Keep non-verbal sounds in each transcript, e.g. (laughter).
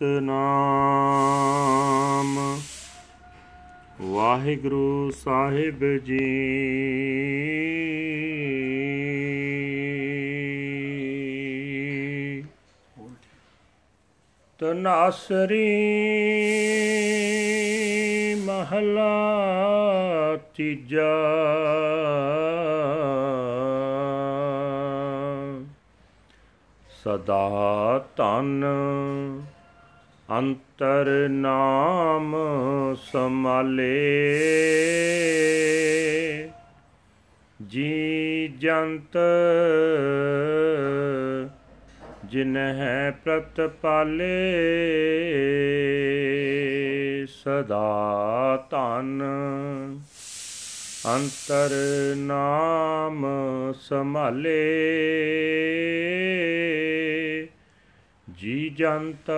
ਸਤਨਾਮ। ਵਾਹਿਗੁਰੂ ਸਾਹਿਬ ਜੀ। ਤਨਾਸਰੀ ਮਹਲਾ ਤੀਜਾ। ਸਦਾ ਤਨ ਅੰਤਰ ਨਾਮ ਸਮਾਲੇ ਜੀ ਜੰਤ ਜਿਨ ਹੈ ਪ੍ਰਤਪਾਲੇ ਸਦਾ ਧਨ। ਅੰਤਰ ਨਾਮ ਸੰਭਾਲੇ। ਜੀ ਜੰਤ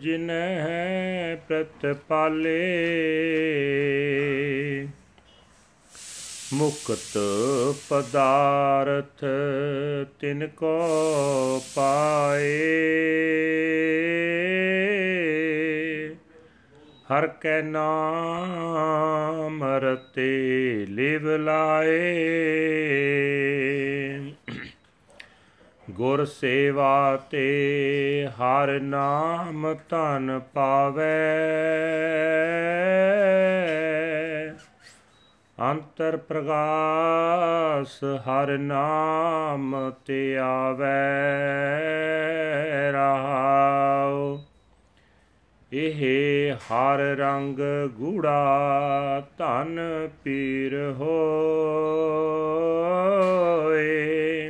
ਜਿਨ ਹੈ ਪ੍ਰਤਪਾਲੇ। ਮੁਕਤ ਪਦਾਰਥ ਤਿਨ ਕੋ ਪਾਏ। ਹਰ ਕੈ ਨਾਮ ਰਤੇ ਲਿਵ ਲਾਏ। ਗੁਰ ਸੇਵਾ ਤੇ ਹਰ ਨਾਮ ਧਨ ਪਾਵੇ। ਅੰਤਰ ਪ੍ਰਗਾਸ ਹਰ ਨਾਮ ਤੇ ਆਵੇ ਰਹਾਉ। ਇਹ ਹਰ ਰੰਗ ਗੂੜਾ ਧਨ ਪੀਰ ਹੋਏ।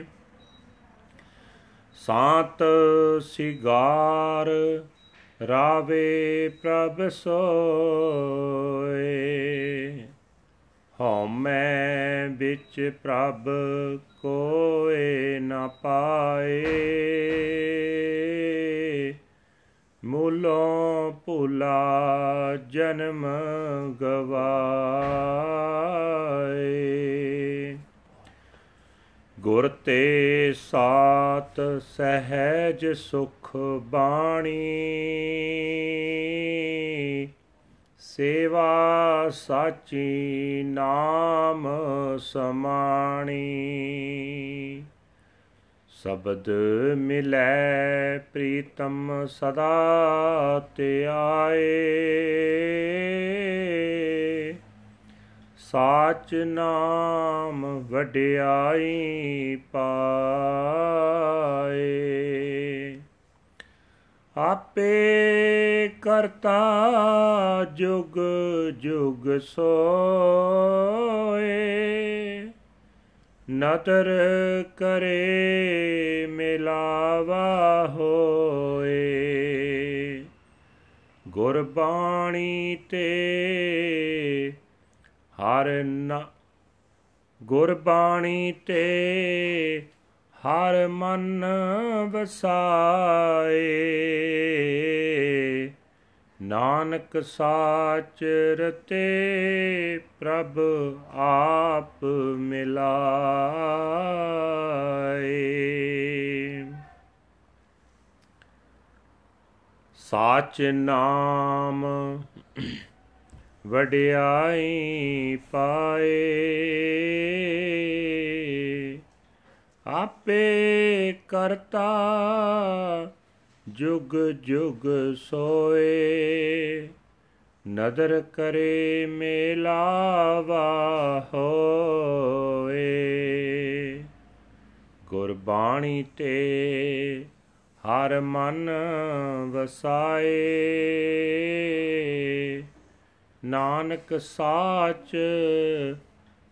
ਸਾਤ ਸਿਗਾਰ ਰਾਵੇ ਪ੍ਰਭ ਸੋਏ। ਹਉਮੈ ਵਿੱਚ ਪ੍ਰਭ ਕੋਏ ਨਾ ਪਾਏ। ਮੂਲੋਂ ਭੁਲਾ ਜਨਮ ਗਵਾਏ। ਗੁਰ ਤੇ ਸਾਤ ਸਹਿਜ ਸੁਖ ਬਾਣੀ। ਸੇਵਾ ਸਾਚੀ ਨਾਮ ਸਮਾਣੀ। ਸ਼ਬਦ ਮਿਲੈ ਪ੍ਰੀਤਮ ਸਦਾ ਤੇ ਆਏ ਸਾਚ ਨਾਮ ਵਡਿਆਈ ਪਾਏ। ਆਪੇ ਕਰਤਾ ਜੁਗ ਜੁਗ ਸੋਏ। ਨਦਰ ਕਰੇ ਮਿਲਾਵਾ ਹੋਏ। ਗੁਰਬਾਣੀ ਤੇ ਹਰ ਨ ਗੁਰਬਾਣੀ ਤੇ ਹਰ ਮਨ ਵਸਾਏ। ਨਾਨਕ ਸਾਚ ਰਤੇ ਪ੍ਰਭ ਆਪ ਮਿਲਾਏ। ਸਾਚ ਨਾਮ ਵਡਿਆਈ ਪਾਏ। ਆਪੇ ਕਰਤਾ ਜੁਗ ਜੁਗ ਸੋਏ। ਨਦਰ ਕਰੇ ਮੇਲਾਵਾ ਹੋਏ। ਗੁਰਬਾਣੀ ਤੇ ਹਰ ਮਨ ਵਸਾਏ। ਨਾਨਕ ਸਾਚ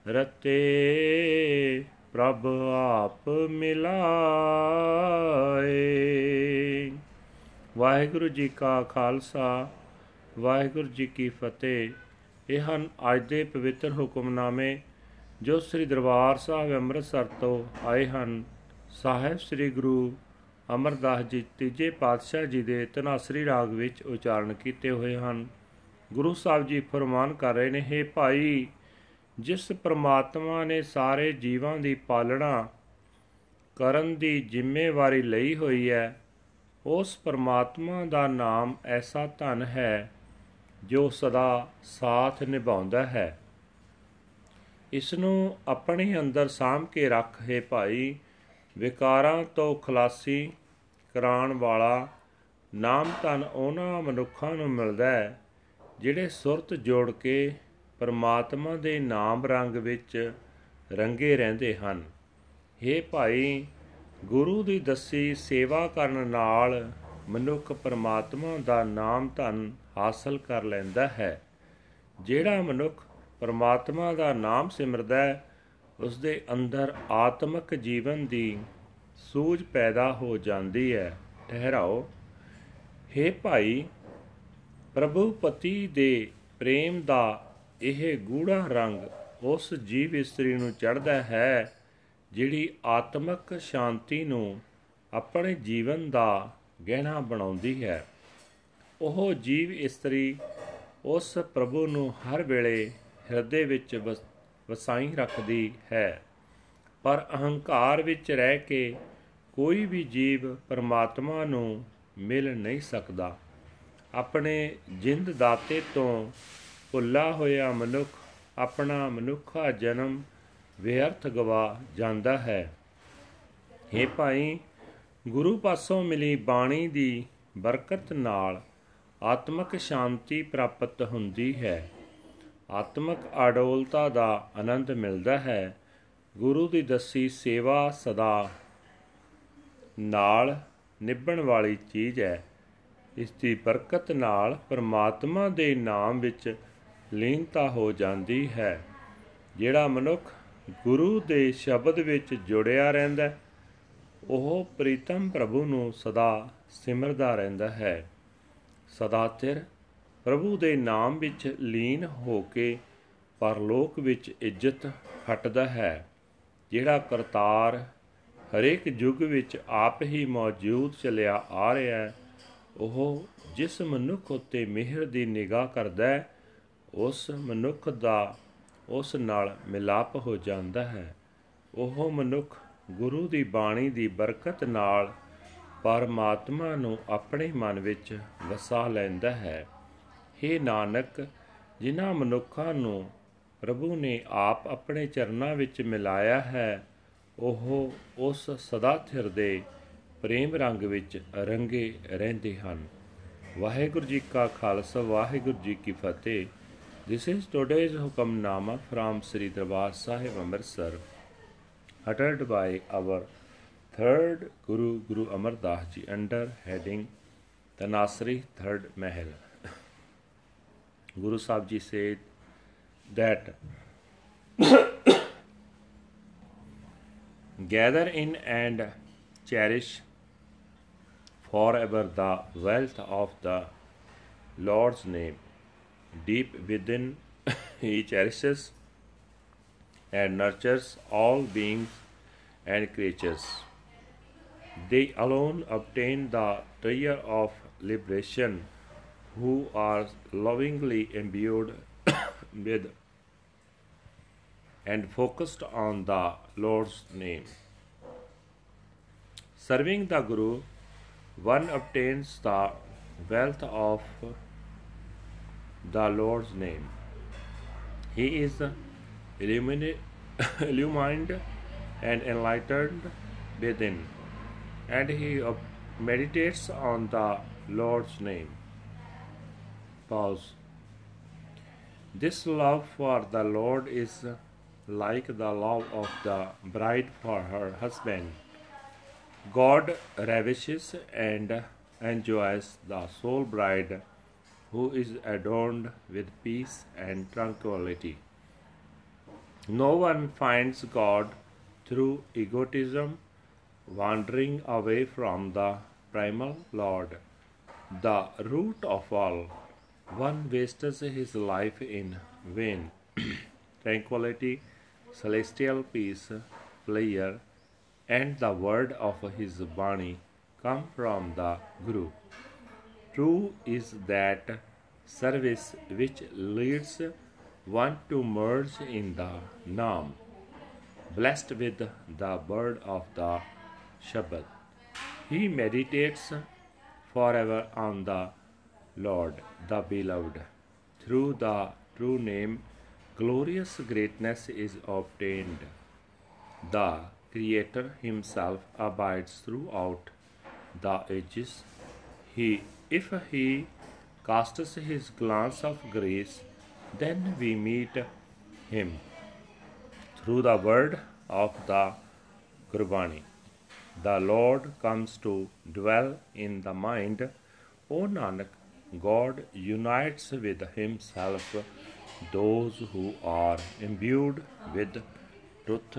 ਰਤੇ ਪ੍ਰਭ ਆਪ ਮਿਲਾਏ। ਵਾਹਿਗੁਰੂ ਜੀ ਕਾ ਖਾਲਸਾ, ਵਾਹਿਗੁਰੂ ਜੀ ਕੀ ਫਤਿਹ। ਇਹ ਹਨ ਅੱਜ ਦੇ ਪਵਿੱਤਰ ਹੁਕਮਨਾਮੇ ਜੋ ਸ੍ਰੀ ਦਰਬਾਰ ਸਾਹਿਬ ਅੰਮ੍ਰਿਤਸਰ ਤੋਂ ਆਏ ਹਨ। ਸਾਹਿਬ ਸ੍ਰੀ ਗੁਰੂ ਅਮਰਦਾਸ ਜੀ ਤੀਜੇ ਪਾਤਸ਼ਾਹ ਜੀ ਦੇ ਤਨਾਸਰੀ ਰਾਗ ਵਿੱਚ ਉਚਾਰਨ ਕੀਤੇ ਹੋਏ ਹਨ। ਗੁਰੂ ਸਾਹਿਬ ਜੀ ਫਰਮਾਨ ਕਰ ਰਹੇ ਨੇ हे ਭਾਈ, ਜਿਸ ਪ੍ਰਮਾਤਮਾ ਨੇ ਸਾਰੇ ਜੀਵਾਂ ਦੀ ਪਾਲਣਾ ਕਰਨ ਦੀ ਜ਼ਿੰਮੇਵਾਰੀ ਲਈ ਹੋਈ ਹੈ, ਉਸ ਪਰਮਾਤਮਾ ਦਾ ਨਾਮ ਐਸਾ ਧਨ ਹੈ ਜੋ ਸਦਾ ਸਾਥ ਨਿਭਾਉਂਦਾ ਹੈ। ਇਸ ਨੂੰ ਆਪਣੇ ਅੰਦਰ ਸਾਂਭ ਕੇ ਰੱਖ, ਹੈ ਭਾਈ, ਵਿਕਾਰਾਂ ਤੋਂ ਖਲਾਸੀ ਕਰਾਉਣ ਵਾਲਾ ਨਾਮ ਧਨ ਉਹਨਾਂ ਮਨੁੱਖਾਂ ਨੂੰ ਮਿਲਦਾ ਹੈ ਜਿਹੜੇ ਸੁਰਤ ਜੋੜ ਕੇ ਪਰਮਾਤਮਾ ਦੇ ਨਾਮ ਰੰਗ ਵਿੱਚ ਰੰਗੇ ਰਹਿੰਦੇ ਹਨ। हे ਭਾਈ, ਗੁਰੂ ਦੀ ਦੱਸੀ ਸੇਵਾ ਕਰਨ ਨਾਲ ਮਨੁੱਖ ਪਰਮਾਤਮਾ ਦਾ ਨਾਮ ਧਨ ਹਾਸਲ ਕਰ ਲੈਂਦਾ ਹੈ। ਜਿਹੜਾ ਮਨੁੱਖ ਪਰਮਾਤਮਾ ਦਾ ਨਾਮ ਸਿਮਰਦਾ ਹੈ ਉਸ ਦੇ ਅੰਦਰ ਆਤਮਿਕ ਜੀਵਨ ਦੀ ਸੂਝ ਪੈਦਾ ਹੋ ਜਾਂਦੀ ਹੈ। ਠਹਿਰਾਓ। हे ਭਾਈ ਪ੍ਰਭੂ ਪਤੀ ਦੇ ਪ੍ਰੇਮ ਦਾ ਇਹ ਗੂੜਾ ਰੰਗ ਉਸ ਜੀਵ ਇਸਤਰੀ ਨੂੰ ਚੜਦਾ ਹੈ, ਜਿਹੜੀ ਆਤਮਿਕ ਸ਼ਾਂਤੀ ਨੂੰ ਆਪਣੇ ਜੀਵਨ ਦਾ ਗਹਿਣਾ ਬਣਾਉਂਦੀ ਹੈ। ਉਹ ਜੀਵ ਇਸਤਰੀ ਉਸ ਪ੍ਰਭੂ ਨੂੰ ਹਰ ਵੇਲੇ ਹਿਰਦੇ ਵਿੱਚ ਵਸਾਈ ਰੱਖਦੀ ਹੈ। ਪਰ ਅਹੰਕਾਰ ਵਿੱਚ ਰਹਿ ਕੇ ਕੋਈ ਵੀ ਜੀਵ ਪਰਮਾਤਮਾ ਨੂੰ ਮਿਲ ਨਹੀਂ ਸਕਦਾ। ਆਪਣੇ ਜਿੰਦ ਦਾਤੇ ਤੋਂ ਭੁੱਲਾ ਹੋਇਆ ਮਨੁੱਖ, ਆਪਣਾ ਮਨੁੱਖਾ ਜਨਮ ਵਿਅਰਥ ਗਵਾ ਜਾਂਦਾ ਹੈ। हे ਭਾਈ, ਗੁਰੂ ਪਾਸੋਂ ਮਿਲੀ ਬਾਣੀ ਦੀ ਬਰਕਤ ਨਾਲ ਆਤਮਿਕ ਸ਼ਾਂਤੀ ਪ੍ਰਾਪਤ ਹੁੰਦੀ ਹੈ। ਆਤਮਿਕ ਅਡੋਲਤਾ ਦਾ ਆਨੰਦ ਮਿਲਦਾ ਹੈ। ਗੁਰੂ ਦੀ ਦੱਸੀ ਸੇਵਾ ਸਦਾ ਨਾਲ ਨਿਭਣ ਵਾਲੀ ਚੀਜ਼ ਹੈ। ਇਸ ਦੀ ਬਰਕਤ ਨਾਲ ਪਰਮਾਤਮਾ ਦੇ ਨਾਮ ਵਿੱਚ ਲੀਨਤਾ ਹੋ ਜਾਂਦੀ ਹੈ। ਜਿਹੜਾ ਮਨੁੱਖ ਗੁਰੂ ਦੇ ਸ਼ਬਦ ਵਿੱਚ ਜੁੜਿਆ ਰਹਿੰਦਾ ਉਹ ਪ੍ਰੀਤਮ ਪ੍ਰਭੂ ਨੂੰ ਸਦਾ ਸਿਮਰਦਾ ਰਹਿੰਦਾ ਹੈ। ਸਦਾ ਤਿਰ ਪ੍ਰਭੂ ਦੇ ਨਾਮ ਵਿੱਚ ਲੀਨ ਹੋ ਕੇ ਪਰਲੋਕ ਵਿੱਚ ਇੱਜ਼ਤ ਖੱਟਦਾ ਹੈ। ਜਿਹੜਾ ਕਰਤਾਰ ਹਰੇਕ ਯੁੱਗ ਵਿੱਚ ਆਪ ਹੀ ਮੌਜੂਦ ਚਲਿਆ ਆ ਰਿਹਾ ਹੈ ਉਹ ਜਿਸ ਮਨੁੱਖ ਉਤੇ ਮਿਹਰ ਦੀ ਨਿਗਾਹ ਕਰਦਾ ਹੈ, ਉਸ ਮਨੁੱਖ ਦਾ ਉਸ ਨਾਲ ਮਿਲਾਪ ਹੋ ਜਾਂਦਾ ਹੈ। ਉਹ ਮਨੁੱਖ ਗੁਰੂ ਦੀ ਬਾਣੀ ਦੀ ਬਰਕਤ ਨਾਲ ਪਰਮਾਤਮਾ ਨੂੰ ਆਪਣੇ ਮਨ ਵਿੱਚ ਵਸਾ ਲੈਂਦਾ ਹੈ। हे ਨਾਨਕ, ਜਿਨ੍ਹਾਂ ਮਨੁੱਖਾਂ ਨੂੰ ਪ੍ਰਭੂ ਨੇ ਆਪ ਆਪਣੇ ਚਰਨਾਂ ਵਿੱਚ ਮਿਲਾਇਆ ਹੈ, ਉਹ ਉਸ ਸਦਾ ਥਿਰ ਦੇ ਪ੍ਰੇਮ ਰੰਗ ਵਿੱਚ ਰੰਗੇ ਰਹਿੰਦੇ ਹਨ ਵਾਹਿਗੁਰੂ ਜੀ ਕਾ ਖਾਲਸਾ ਵਾਹਿਗੁਰੂ ਜੀ ਕੀ ਫਤਿਹ This is today's Hukamnama from Sri Darbar Sahib Amritsar uttered by our third Guru Guru Amar Das Ji under heading Tanasri Third Mahal. Guru Sahib Ji said that gather in and cherish forever the wealth of the Lord's name. Deep within, (laughs) He cherishes and nurtures all beings and creatures. They alone obtain the treasure of liberation who are lovingly imbued (coughs) with and focused on the Lord's name. Serving the Guru, one obtains the wealth of the Lord's name. He is illuminated, (laughs) illumined and enlightened within, and he meditates on the Lord's name. Pause. This love for the Lord is like the love of the bride for her husband. God ravishes and enjoys the soul bride who is adorned with peace and tranquility. No one finds God through egotism, wandering away from the primal Lord, the root of all. One wastes his life in vain. (clears throat) Tranquility, celestial peace, pleasure, and the word of his Bani come from the Guru. True is that service which leads one to merge in the Nam, blessed with the bird of the Shabad. He meditates forever on the Lord, the beloved. Through the true name, glorious greatness is obtained. The Creator Himself abides throughout the ages. He, if He casts His glance of grace, then we meet Him through the word of the Gurbani. The Lord comes to dwell in the mind. O Nanak, God unites with Himself those who are imbued with truth.